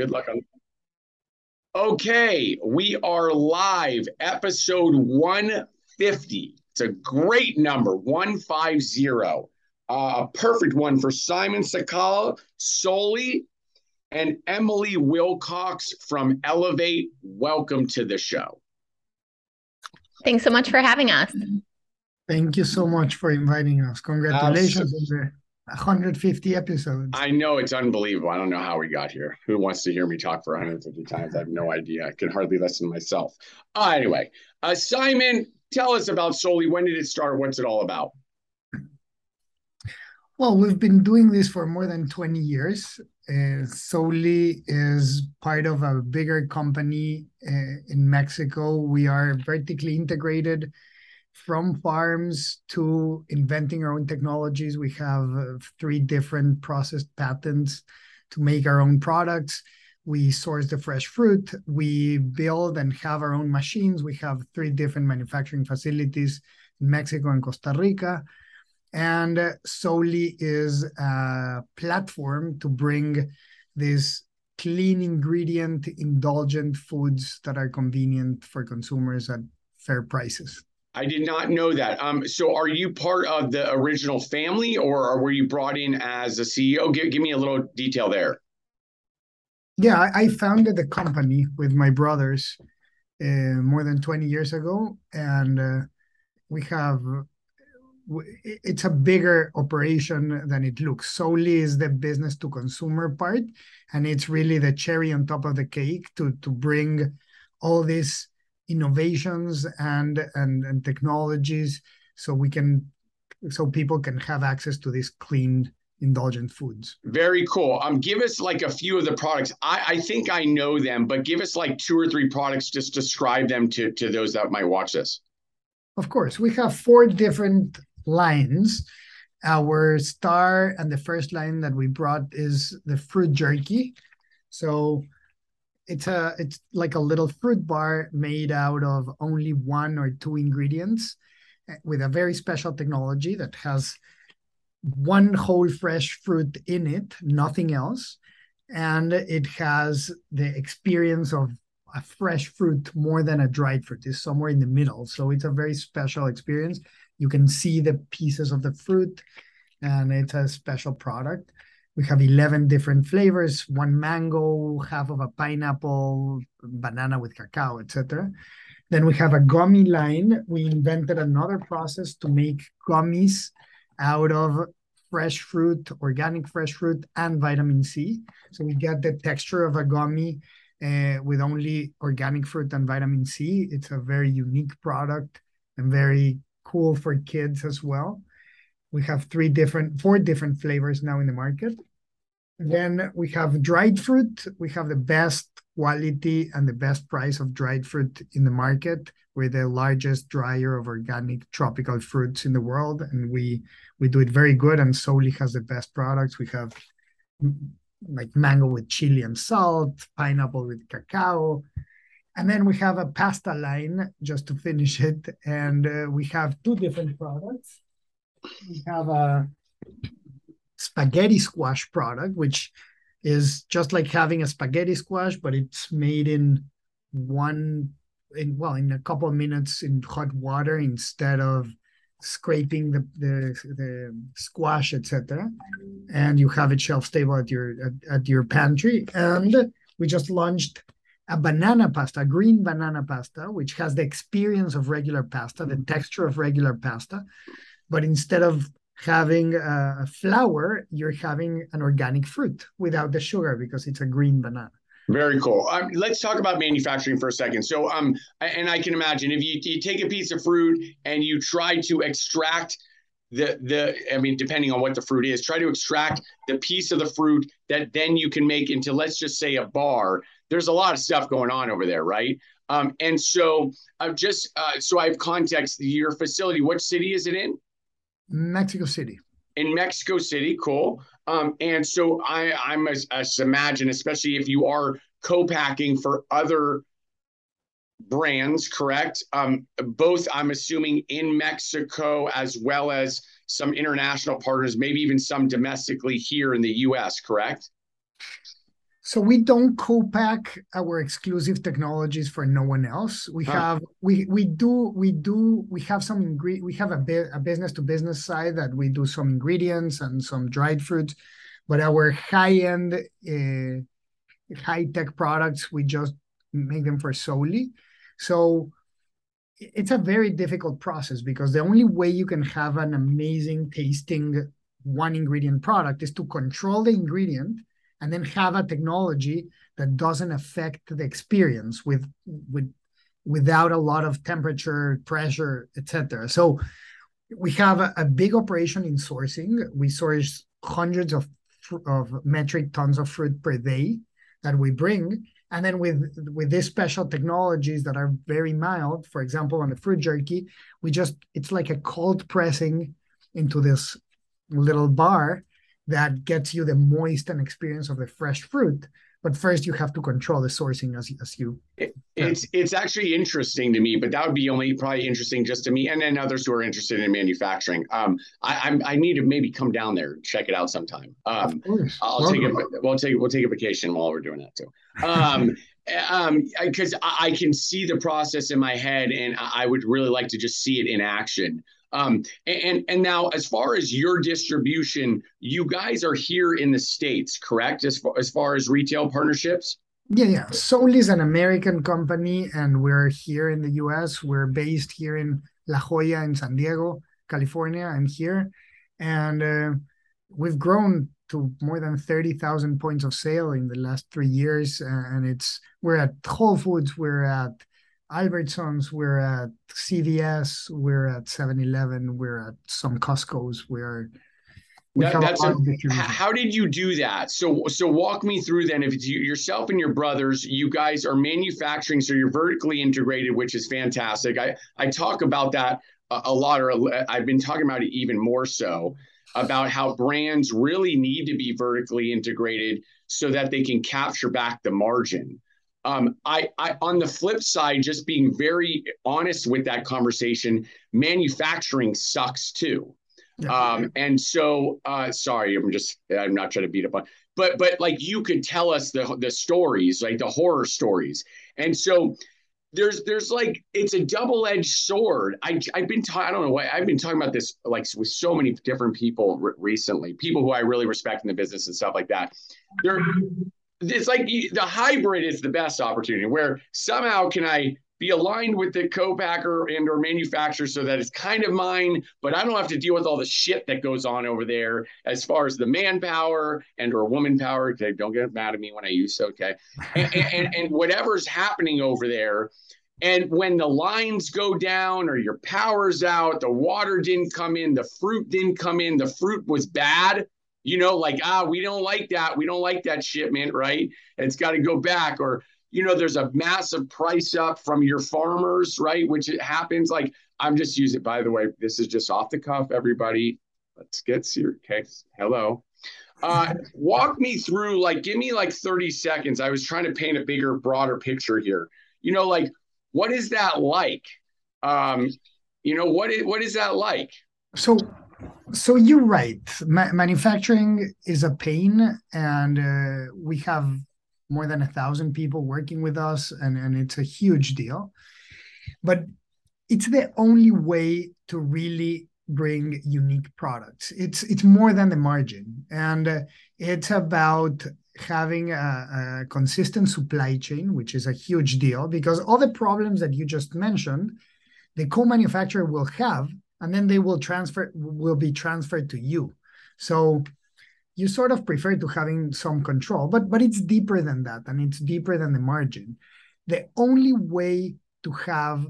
Good luck on. Okay, we are live, episode 150. It's a great number, 150. Uh, a perfect one for Simon Sakala, Solely, and Emily Wilcox from Elevate. Welcome to the show. Thanks so much for having us. Thank you so much for inviting us. Congratulations on the 150 episodes. I know it's unbelievable. I don't know how we got here. Who wants to hear me talk for 150 times? I have no idea. I can hardly listen to myself. Uh, anyway, uh, Simon, tell us about Solely. When did it start? What's it all about? Well, we've been doing this for more than 20 years. Uh, Solely is part of a bigger company uh, in Mexico. We are vertically integrated from farms to inventing our own technologies. We have uh, three different processed patents to make our own products. We source the fresh fruit. We build and have our own machines. We have three different manufacturing facilities in Mexico and Costa Rica. And uh, Solely is a platform to bring these clean ingredient, indulgent foods that are convenient for consumers at fair prices. I did not know that. Um, so are you part of the original family or were you brought in as a CEO? Give, give me a little detail there. Yeah, I, I founded the company with my brothers uh, more than 20 years ago. And uh, we have, it's a bigger operation than it looks. Solely is the business to consumer part. And it's really the cherry on top of the cake to, to bring all this innovations and and, and technologies so we can so people can have access to these clean indulgent foods. Very cool. Um give us like a few of the products. I i think i know them but give us like two or three products just describe them to to those that might watch this. Of course. We have four different lines. Our star and the first line that we brought is the fruit jerky. So it's a it's like a little fruit bar made out of only one or two ingredients eh, with a very special technology that has one whole fresh fruit in it nothing else. And it has the experience of a fresh fruit more than a dried fruit. Is somewhere in the middle. So it's a very special experience. You can see the pieces of the fruit and it's a special product we have 11 different flavors, one mango, half of a pineapple, banana with cacao, etc. Then we have a gummy line. We invented another process to make gummies out of fresh fruit, organic fresh fruit, and vitamin C. So we get the texture of a gummy uh, with only organic fruit and vitamin C. It's a very unique product and very cool for kids as well. We have three different, four different flavors now in the market. Then we have dried fruit. We have the best quality and the best price of dried fruit in the market. We're the largest dryer of organic tropical fruits in the world, and we we do it very good. And Solely has the best products. We have like mango with chili and salt, pineapple with cacao, and then we have a pasta line just to finish it. And uh, we have two different products. We have a spaghetti squash product, which is just like having a spaghetti squash, but it's made in one in well in a couple of minutes in hot water instead of scraping the the, the squash etc and you have it shelf stable at your at, at your pantry. And we just launched a banana pasta, a green banana pasta, which has the experience of regular pasta, the texture of regular pasta, but instead of having a flour, you're having an organic fruit without the sugar because it's a green banana. Very cool. Um, let's talk about manufacturing for a second. So, um, and I can imagine if you, you take a piece of fruit and you try to extract the the I mean, depending on what the fruit is, try to extract the piece of the fruit that then you can make into, let's just say, a bar. There's a lot of stuff going on over there, right? Um, and so, I'm just uh, so I have context. Your facility, what city is it in? Mexico City. In Mexico City, cool. Um, and so I, I'm as, as imagine, especially if you are co-packing for other brands, correct? Um, both, I'm assuming, in Mexico as well as some international partners, maybe even some domestically here in the U.S. Correct? So we don't co-pack our exclusive technologies for no one else. We Huh. have we we do we do we have some ingre we have a bit a business to business side that we do some ingredients and some dried fruits, but our high end uh, high tech products we just make them for solely. So it's a very difficult process because the only way you can have an amazing tasting one ingredient product is to control the ingredient and then have a technology that doesn't affect the experience with with without a lot of temperature pressure etc so we have a, a big operation in sourcing. We source hundreds of of metric tons of fruit per day that we bring. And then with with these special technologies that are very mild for example on the fruit jerky we just it's like a cold pressing into this little bar that gets you the moist and experience of the fresh fruit. But first, you have to control the sourcing as, as you. It's it's actually interesting to me, but that would be only probably interesting just to me, and then others who are interested in manufacturing. Um, I I'm, I need to maybe come down there and check it out sometime. Um. I'll take a we'll take we'll take a vacation while we're doing that too. Um, um, because I, I can see the process in my head, and I I would really like to just see it in action. Um, and and now as far as your distribution, you guys are here in the states, correct? As far as far as retail partnerships. Yeah, yeah. Soul is an American company, and we're here in the US. We're based here in La Jolla in San Diego, California. I'm here. And uh, we've grown to more than 30,000 points of sale in the last three years. And it's we're at Whole Foods, we're at Albertsons, we're at CVS, we're at 7 Eleven, we're at some Costco's. We're we That- that's a- of distribution. H- How did you do that? So, so walk me through then. If it's you, yourself and your brothers, you guys are manufacturing, so you're vertically integrated, which is fantastic. I I talk about that a, a lot, or a- I've been talking about it even more so about how brands really need to be vertically integrated so that they can capture back the margin. Um, I, I on the flip side, just being very honest with that conversation, manufacturing sucks too. Yeah. Um, and so, uh, sorry, I'm just, I'm not trying to beat up on, but, but like you could tell us the, the stories, like the horror stories. And so there's, there's like, it's a double edged sword. I, I've been talking, I don't know why I've been talking about this like with so many different people re- recently, people who I really respect in the business and stuff like that. They're, it's like the hybrid is the best opportunity where somehow can I be aligned with the co-packer and or manufacturer so that it's kind of mine, but I don't have to deal with all the shit that goes on over there as far as the manpower and or woman power. Okay, don't get mad at me when I use okay, and, and, and whatever's happening over there. And when the lines go down or your power's out, the water didn't come in, the fruit didn't come in, the fruit was bad, you know, like, ah, we don't like that. We don't like that shipment, right? It's got to go back. Or, you know, there's a massive price up from your farmers, right? Which it happens. Like, I'm just using, by the way, this is just off the cuff, everybody. Let's get serious. Okay. Hello. Uh, walk me through, like, give me like 30 seconds. I was trying to paint a bigger, broader picture here. You know, like, what is that like? Um, you know, what is, what is that like? So, so you're right. Ma- manufacturing is a pain, and uh, we have more than a thousand people working with us, and, and it's a huge deal. But it's the only way to really bring unique products. It's it's more than the margin, and uh, it's about having a, a consistent supply chain, which is a huge deal because all the problems that you just mentioned, the co-manufacturer will have and then they will transfer will be transferred to you. So you sort of prefer to having some control but but it's deeper than that and it's deeper than the margin. The only way to have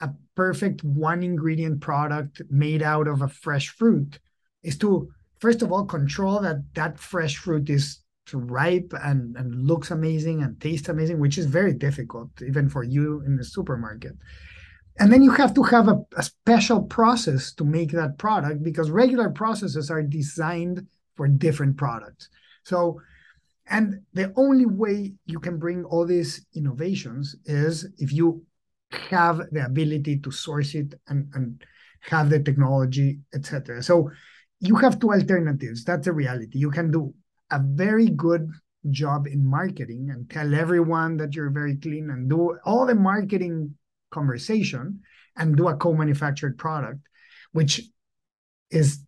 a perfect one ingredient product made out of a fresh fruit is to first of all control that that fresh fruit is ripe and, and looks amazing and tastes amazing which is very difficult even for you in the supermarket and then you have to have a, a, special process to make that product because regular processes are designed for different products. So and the only way you can bring all these innovations is if you have the ability to source it and, and have the technology etc so you have two alternatives. That's the reality. You can do a very good job in marketing and tell everyone that you're very clean and do all the marketing conversation and do a co-manufactured product, which is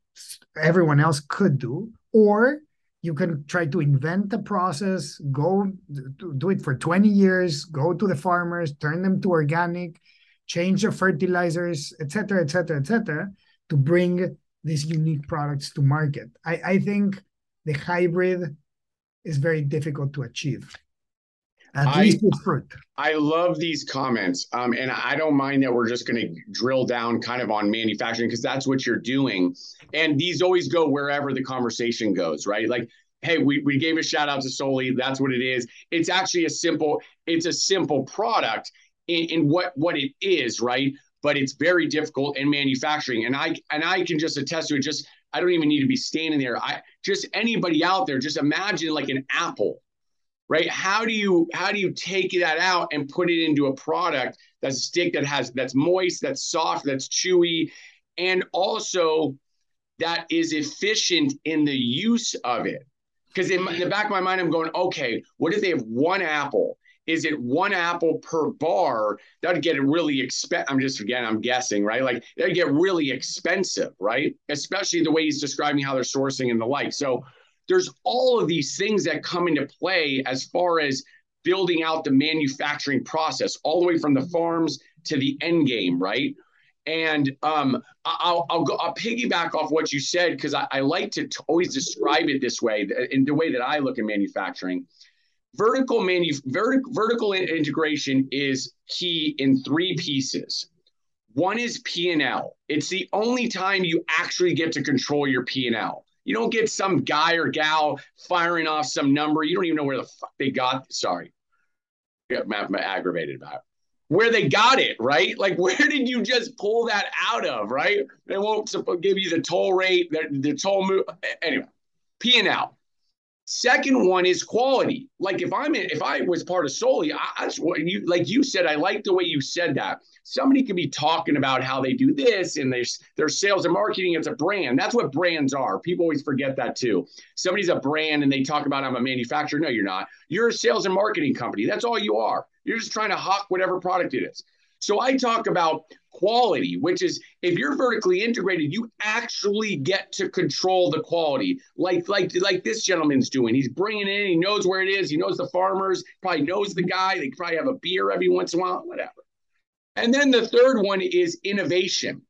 everyone else could do, or you can try to invent the process, go do it for 20 years, go to the farmers, turn them to organic, change the fertilizers, etc., etc., etc., to bring these unique products to market. I, I think the hybrid is very difficult to achieve. At I, least fruit. I love these comments. Um, and I don't mind that we're just going to drill down kind of on manufacturing because that's what you're doing. And these always go wherever the conversation goes, right? Like, hey, we, we gave a shout out to Solely. That's what it is. It's actually a simple, it's a simple product in, in what what it is, right? But it's very difficult in manufacturing. And I and I can just attest to it. Just I don't even need to be standing there. I just anybody out there, just imagine like an apple right? How do you how do you take that out and put it into a product that's a stick that has that's moist that's soft that's chewy and also that is efficient in the use of it? Because in, in, the back of my mind i'm going okay what if they have one apple? Is it one apple per bar? That'd get really expensive i'm just again i'm guessing right? Like that'd get really expensive right? Especially the way he's describing how they're sourcing and the like. So there's all of these things that come into play as far as building out the manufacturing process, all the way from the farms to the end game, right? And um, I'll, I'll, go, I'll piggyback off what you said because I, I, like to t- always describe it this way in the way that I look at manufacturing. Vertical manu- vertic- vertical integration is key in three pieces. One is P and L. It's the only time you actually get to control your P and L. You don't get some guy or gal firing off some number. You don't even know where the fuck they got. Sorry, I'm, aggravated about it. Where they got it, right? Like, where did you just pull that out of, right? They won't give you the toll rate, the, the toll move. Anyway, P and L. Second one is quality. Like if I'm in, if I was part of Solely, I, that's you like you said. I like the way you said that. Somebody could be talking about how they do this and there's their sales and marketing. It's a brand. That's what brands are. People always forget that too. Somebody's a brand and they talk about I'm a manufacturer. No, you're not. You're a sales and marketing company. That's all you are. You're just trying to hawk whatever product it is. So I talk about quality, which is if you're vertically integrated, you actually get to control the quality, like like like this gentleman's doing. He's bringing in, he knows where it is, he knows the farmers, probably knows the guy. They probably have a beer every once in a while, whatever. And then the third one is innovation.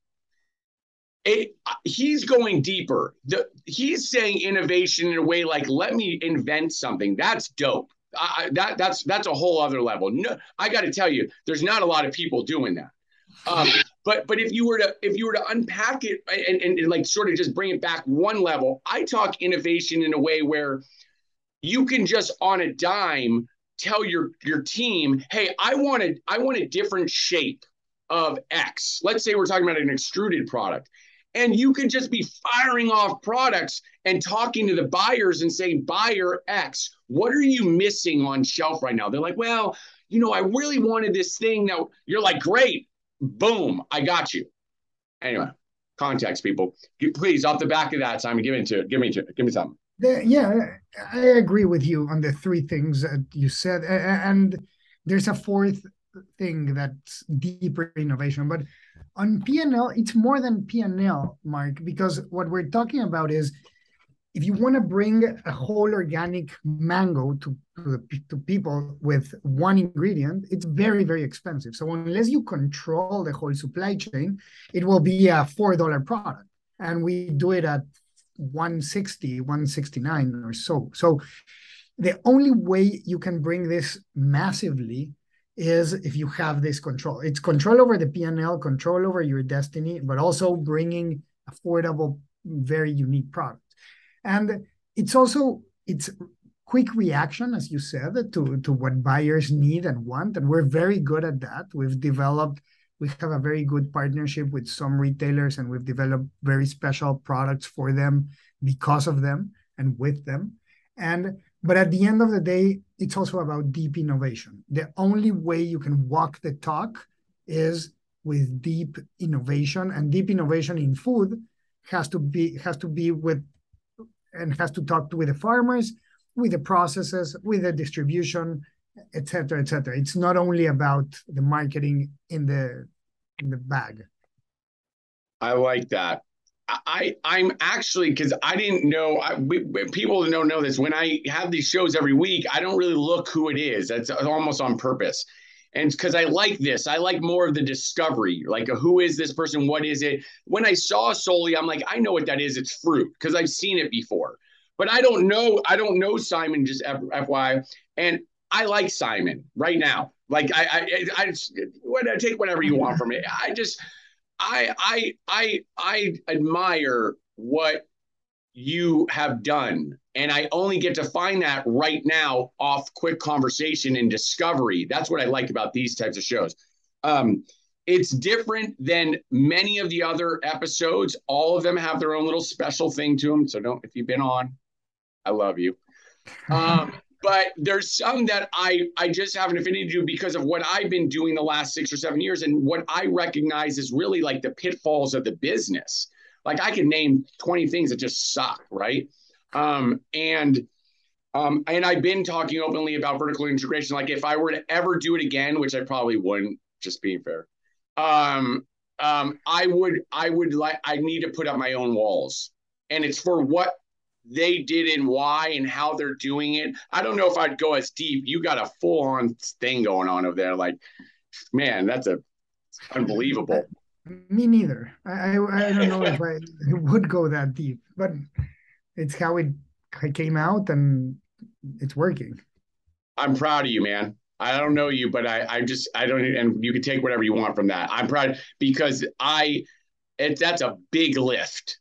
It, he's going deeper. The, he's saying innovation in a way like, let me invent something. That's dope. I, that that's that's a whole other level. No, I got to tell you, there's not a lot of people doing that. Um, but but if you were to if you were to unpack it and, and, and, like sort of just bring it back one level, I talk innovation in a way where you can just on a dime tell your your team, hey, I want a I want a different shape of X. Let's say we're talking about an extruded product. And you can just be firing off products and talking to the buyers and saying, buyer X, what are you missing on shelf right now? They're like, well, you know, I really wanted this thing. Now you're like, great, boom, I got you. Anyway, context, people. Please, off the back of that, Simon, give me to it. give me to give me something. Yeah, I agree with you on the three things that you said, and there's a fourth thing that's deeper innovation. But on PNL, it's more than PNL, Mark, because what we're talking about is if you want to bring a whole organic mango to, to, people with one ingredient, it's very, very expensive. So unless you control the whole supply chain, it will be a $4 product. And we do it at 160, 169 or so. So the only way you can bring this massively is if you have this control. It's control over the PNL, control over your destiny, but also bringing affordable, very unique product. And it's also it's quick reaction, as you said, to, to what buyers need and want. And we're very good at that. We've developed, we have a very good partnership with some retailers, and we've developed very special products for them because of them and with them. And but at the end of the day, it's also about deep innovation. The only way you can walk the talk is with deep innovation, and deep innovation in food has to be has to be with and has to talk to, with the farmers with the processes, with the distribution, et cetera, et cetera. It's not only about the marketing in the in the bag. I like that. I I'm actually because I didn't know I, we, people don't know this when I have these shows every week I don't really look who it is that's almost on purpose and because I like this I like more of the discovery like who is this person what is it? When I saw Solely I'm like I know what that is it's fruit because I've seen it before. But I don't know I don't know Simon just F, FY and I like Simon right now. Like I I I, I take whatever you want from it. I just I I I I admire what you have done and I only get to find that right now off quick conversation and discovery. That's what I like about these types of shows. Um, it's different than many of the other episodes. All of them have their own little special thing to them. So don't if you've been on, I love you. Um, but there's some that I I just have an affinity to because of what I've been doing the last six or seven years and what I recognize is really like the pitfalls of the business. Like I can name 20 things that just suck, right? Um, and um, and I've been talking openly about vertical integration. Like if I were to ever do it again, which I probably wouldn't, just being fair, um, um, I would I would like I need to put up my own walls, and it's for what they did and why and how they're doing it. I don't know if I'd go as deep. You got a full on thing going on over there. Like, man, that's a unbelievable. Me neither. I I, I don't know if I would go that deep, but it's how it came out and it's working. I'm proud of you, man. I don't know you, but I I just I don't and you can take whatever you want from that. I'm proud because I it that's a big lift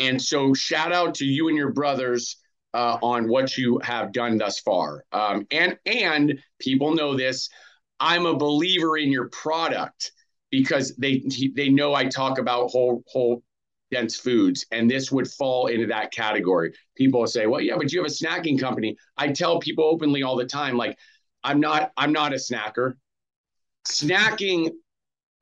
and so, shout out to you and your brothers uh, on what you have done thus far. Um, and and people know this. I'm a believer in your product because they they know I talk about whole whole dense foods, and this would fall into that category. People say, "Well, yeah, but you have a snacking company." I tell people openly all the time, like, I'm not I'm not a snacker. Snacking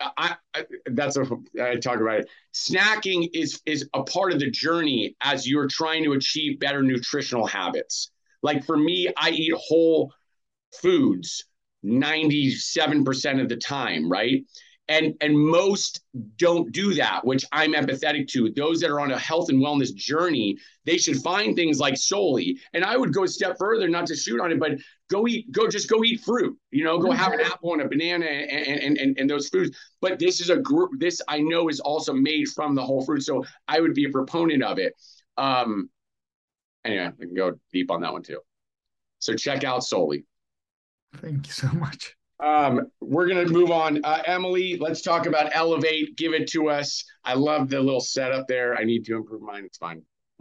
I, I, that's a I talk about it. Snacking is is a part of the journey as you're trying to achieve better nutritional habits. Like for me, I eat whole foods 97% of the time, right? And and most don't do that which i'm empathetic to. Those that are on a health and wellness journey they should find things like Solely. And i would go a step further not to shoot on it but go eat go just go eat fruit you know go have an mm-hmm. apple and a banana and and, and, and those foods. But this is a group this i know is also made from the whole fruit so i would be a proponent of it. Um anyway we can go deep on that one too. So check out Solely. Thank you so much um, we're going to move on. Uh, Emily, let's talk about Elevate. Give it to us. I love the little setup there. I need to improve mine. It's fine.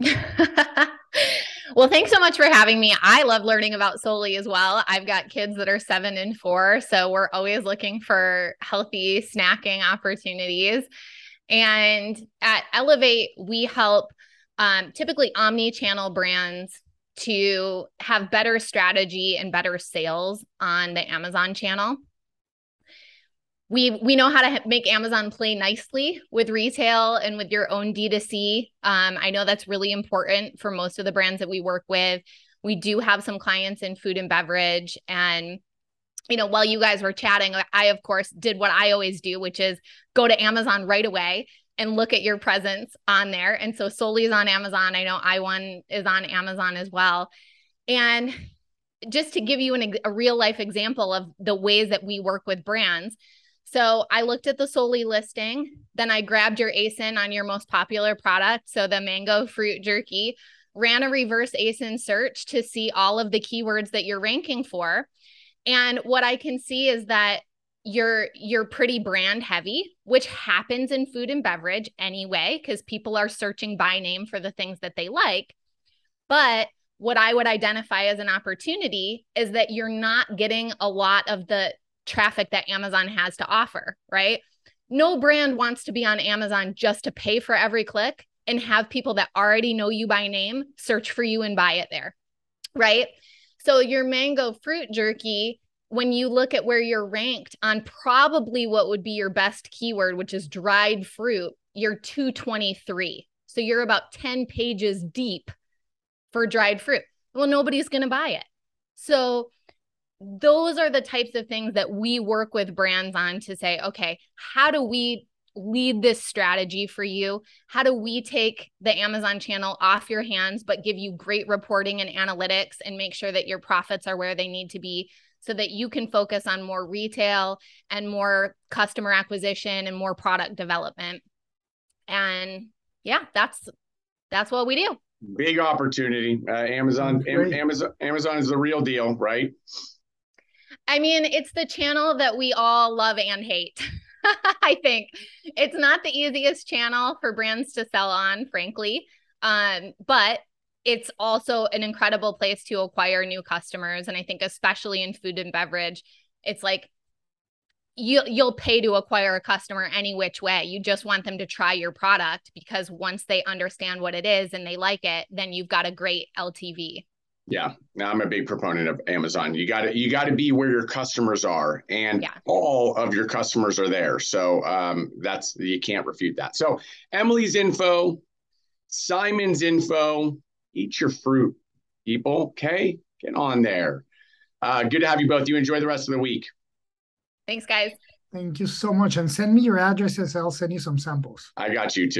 well, thanks so much for having me. I love learning about Solely as well. I've got kids that are seven and four. So we're always looking for healthy snacking opportunities. And at Elevate, we help um, typically omni channel brands to have better strategy and better sales on the Amazon channel. We we know how to make Amazon play nicely with retail and with your own D2C. Um, I know that's really important for most of the brands that we work with. We do have some clients in food and beverage and you know, while you guys were chatting, I of course did what I always do, which is go to Amazon right away and look at your presence on there. And so Solely is on Amazon. I know I1 is on Amazon as well. And just to give you an, a real life example of the ways that we work with brands. So I looked at the Solely listing, then I grabbed your ASIN on your most popular product. So the mango fruit jerky, ran a reverse ASIN search to see all of the keywords that you're ranking for. And what I can see is that you're you're pretty brand heavy which happens in food and beverage anyway because people are searching by name for the things that they like. But what i would identify as an opportunity is that you're not getting a lot of the traffic that amazon has to offer right? No brand wants to be on amazon just to pay for every click and have people that already know you by name search for you and buy it there right? So your mango fruit jerky when you look at where you're ranked on probably what would be your best keyword, which is dried fruit, you're 223. So you're about 10 pages deep for dried fruit. well, nobody's going to buy it. So those are the types of things that we work with brands on to say, okay, how do we lead this strategy for you? How do we take the Amazon channel off your hands, but give you great reporting and analytics and make sure that your profits are where they need to be so that you can focus on more retail and more customer acquisition and more product development? And yeah, that's that's what we do. Big opportunity. Uh, Amazon, Am- Amazon, Amazon is the real deal, right? I mean, it's the channel that we all love and hate. I think it's not the easiest channel for brands to sell on, frankly. Um, but it's also an incredible place to acquire new customers. And I think, especially in food and beverage, it's like you, you'll pay to acquire a customer any which way. You just want them to try your product because once they understand what it is and they like it, then you've got a great LTV. Yeah, now I'm a big proponent of Amazon. You got to you got to be where your customers are, and yeah. all of your customers are there. So um, that's you can't refute that. So Emily's info, Simon's info. Eat your fruit, people. Okay, get on there. Uh, good to have you both. You enjoy the rest of the week. Thanks, guys. Thank you so much, and send me your addresses. I'll send you some samples. I got you too.